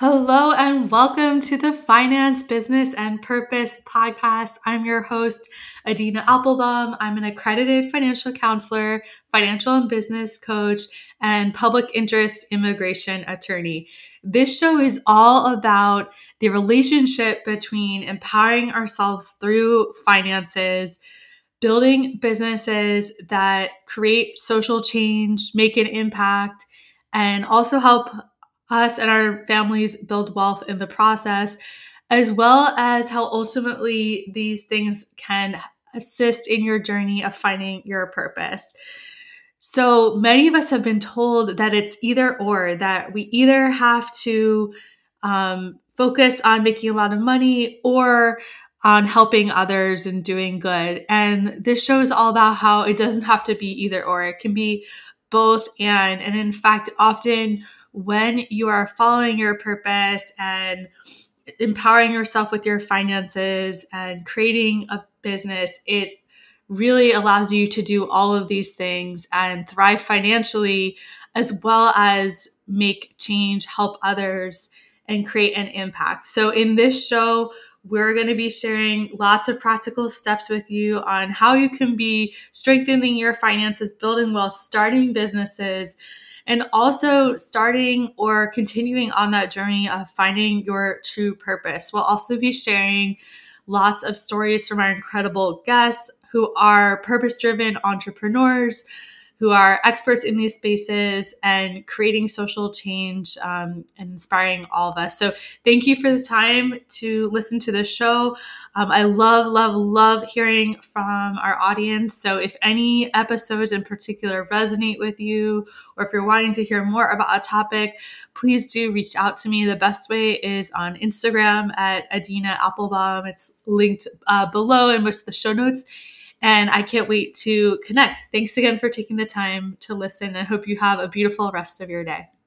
Hello and welcome to the Finance, Business, and Purpose podcast. I'm your host, Adina Applebaum. I'm an accredited financial counselor, financial and business coach, and public interest immigration attorney. This show is all about the relationship between empowering ourselves through finances, building businesses that create social change, make an impact, and also help us and our families build wealth in the process, as well as how ultimately these things can assist in your journey of finding your purpose. So many of us have been told that it's either or, that we either have to um, focus on making a lot of money or on helping others and doing good. And this show is all about how it doesn't have to be either or, it can be both and. And in fact, often when you are following your purpose and empowering yourself with your finances and creating a business, it really allows you to do all of these things and thrive financially as well as make change, help others, and create an impact. So, in this show, we're going to be sharing lots of practical steps with you on how you can be strengthening your finances, building wealth, starting businesses, and also starting or continuing on that journey of finding your true purpose. We'll also be sharing lots of stories from our incredible guests who are purpose driven entrepreneurs who are experts in these spaces and creating social change um, and inspiring all of us. So, thank you for the time to listen to the show. Um, I love, love, love hearing from our audience. So, if any episodes in particular resonate with you, or if you're wanting to hear more about a topic, please do reach out to me. The best way is on Instagram at Adina Applebaum. It's linked uh, below in most of the show notes. And I can't wait to connect. Thanks again for taking the time to listen. I hope you have a beautiful rest of your day.